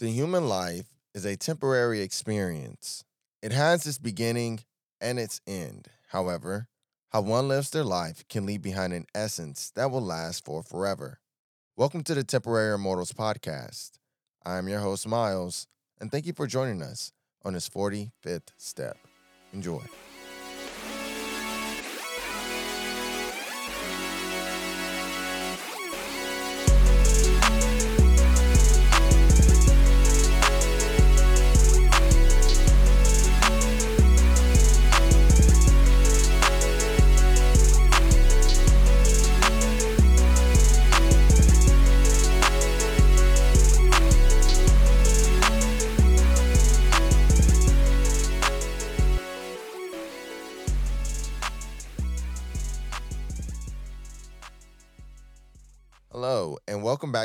The human life is a temporary experience. It has its beginning and its end. However, how one lives their life can leave behind an essence that will last for forever. Welcome to the Temporary Immortals podcast. I am your host, Miles, and thank you for joining us on this 45th step. Enjoy.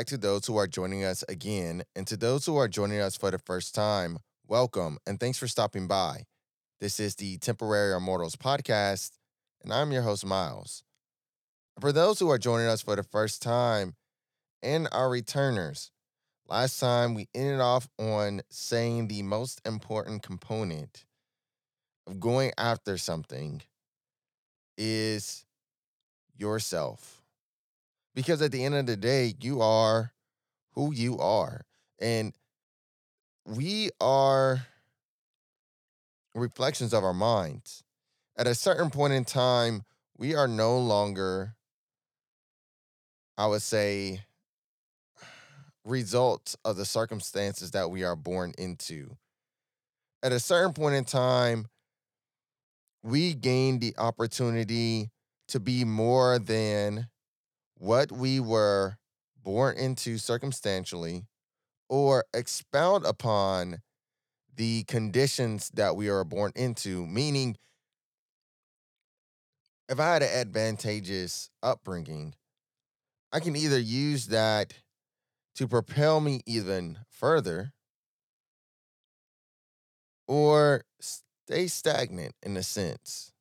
Back to those who are joining us again. And to those who are joining us for the first time, welcome and thanks for stopping by. This is the Temporary Immortals podcast, and I'm your host, Miles. For those who are joining us for the first time and our returners, last time we ended off on saying the most important component of going after something is yourself because at the end of the day, you are who you are. And we are reflections of our minds. At a certain point in time, we are no longer, I would say, results of the circumstances that we are born into. At a certain point in time, we gain the opportunity to be more than what we were born into circumstantially or expound upon the conditions that we are born into, meaning if I had an advantageous upbringing, I can either use that to propel me even further or stay stagnant in a sense.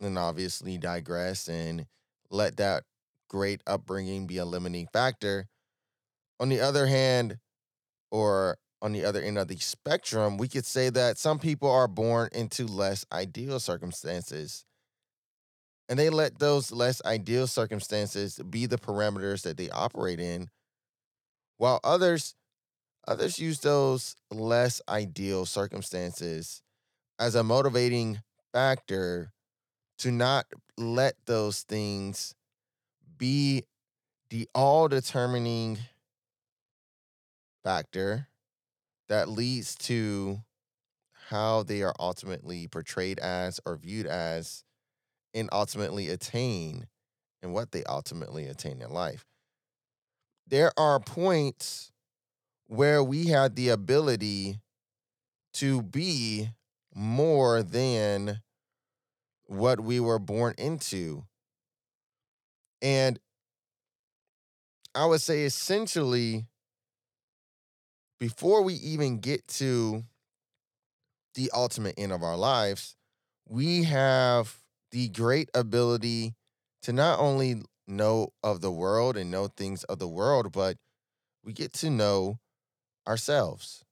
And obviously digress and let that great upbringing be a limiting factor. On the other hand, or on the other end of the spectrum, we could say that some people are born into less ideal circumstances. And they let those less ideal circumstances be the parameters that they operate in, while others others use those less ideal circumstances as a motivating factor to not let those things be the all determining factor that leads to how they are ultimately portrayed as or viewed as and ultimately attain and what they ultimately attain in life. There are points where we had the ability to be more than what we were born into. And I would say essentially, before we even get to the ultimate end of our lives, we have the great ability to not only know of the world and know things of the world, but we get to know ourselves.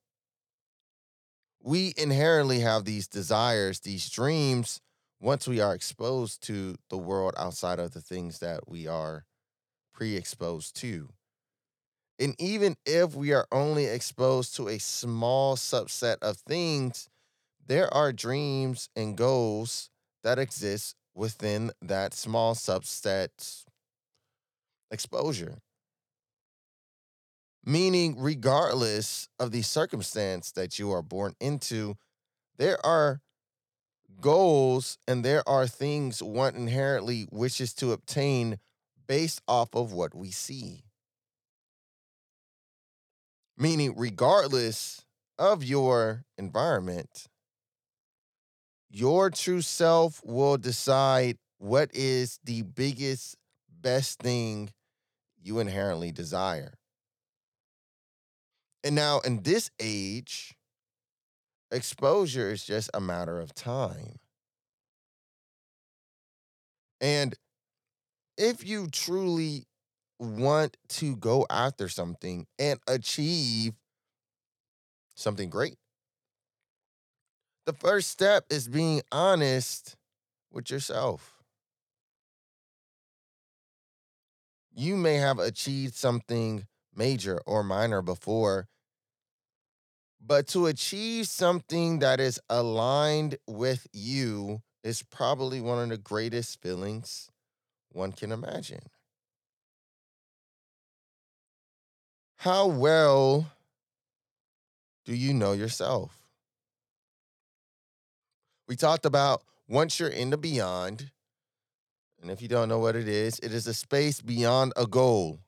We inherently have these desires, these dreams once we are exposed to the world outside of the things that we are pre exposed to. And even if we are only exposed to a small subset of things, there are dreams and goals that exist within that small subset exposure. Meaning, regardless of the circumstance that you are born into, there are goals and there are things one inherently wishes to obtain based off of what we see. Meaning, regardless of your environment, your true self will decide what is the biggest, best thing you inherently desire. And now, in this age, exposure is just a matter of time. And if you truly want to go after something and achieve something great. The first step is being honest with yourself. You may have achieved something major or minor before, but to achieve something that is aligned with you is probably one of the greatest feelings one can imagine. How well do you know yourself? We talked about once you're in the beyond, and if you don't know what it is, it is a space beyond a goal.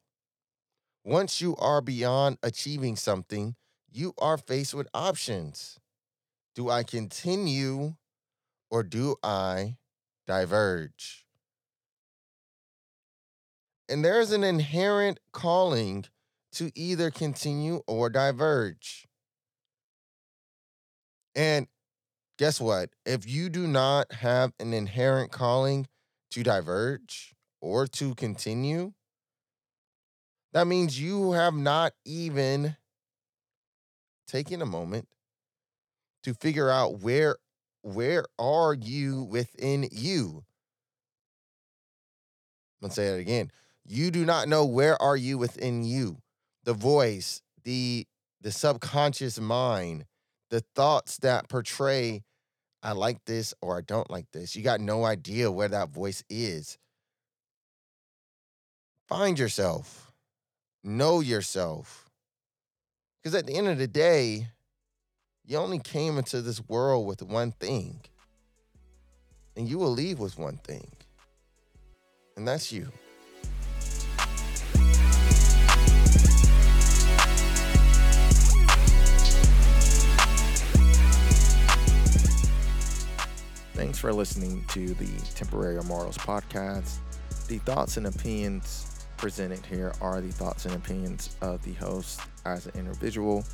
Once you are beyond achieving something, you are faced with options. Do I continue or do I diverge? And there's an inherent calling to either continue or diverge. And guess what? If you do not have an inherent calling to diverge or to continue, that means you have not even taken a moment to figure out where where are you within you? I'm gonna say that again. You do not know where are you within you. The voice, the the subconscious mind, the thoughts that portray I like this or I don't like this. You got no idea where that voice is. Find yourself. Know yourself. Because at the end of the day, you only came into this world with one thing, and you will leave with one thing, and that's you. Thanks for listening to the Temporary Immortals podcast. The thoughts and opinions presented here are the thoughts and opinions of the host as an individual,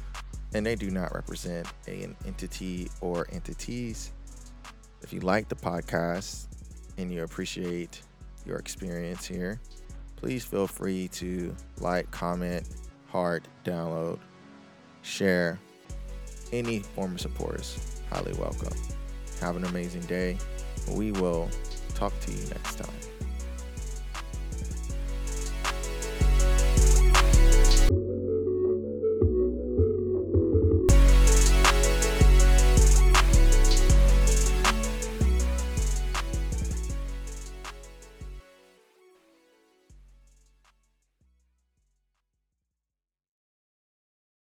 and they do not represent an entity or entities. If you like the podcast and you appreciate your experience here, please feel free to like, comment, heart, download, share. Any form of support is highly welcome. Have an amazing day. We will talk to you next time.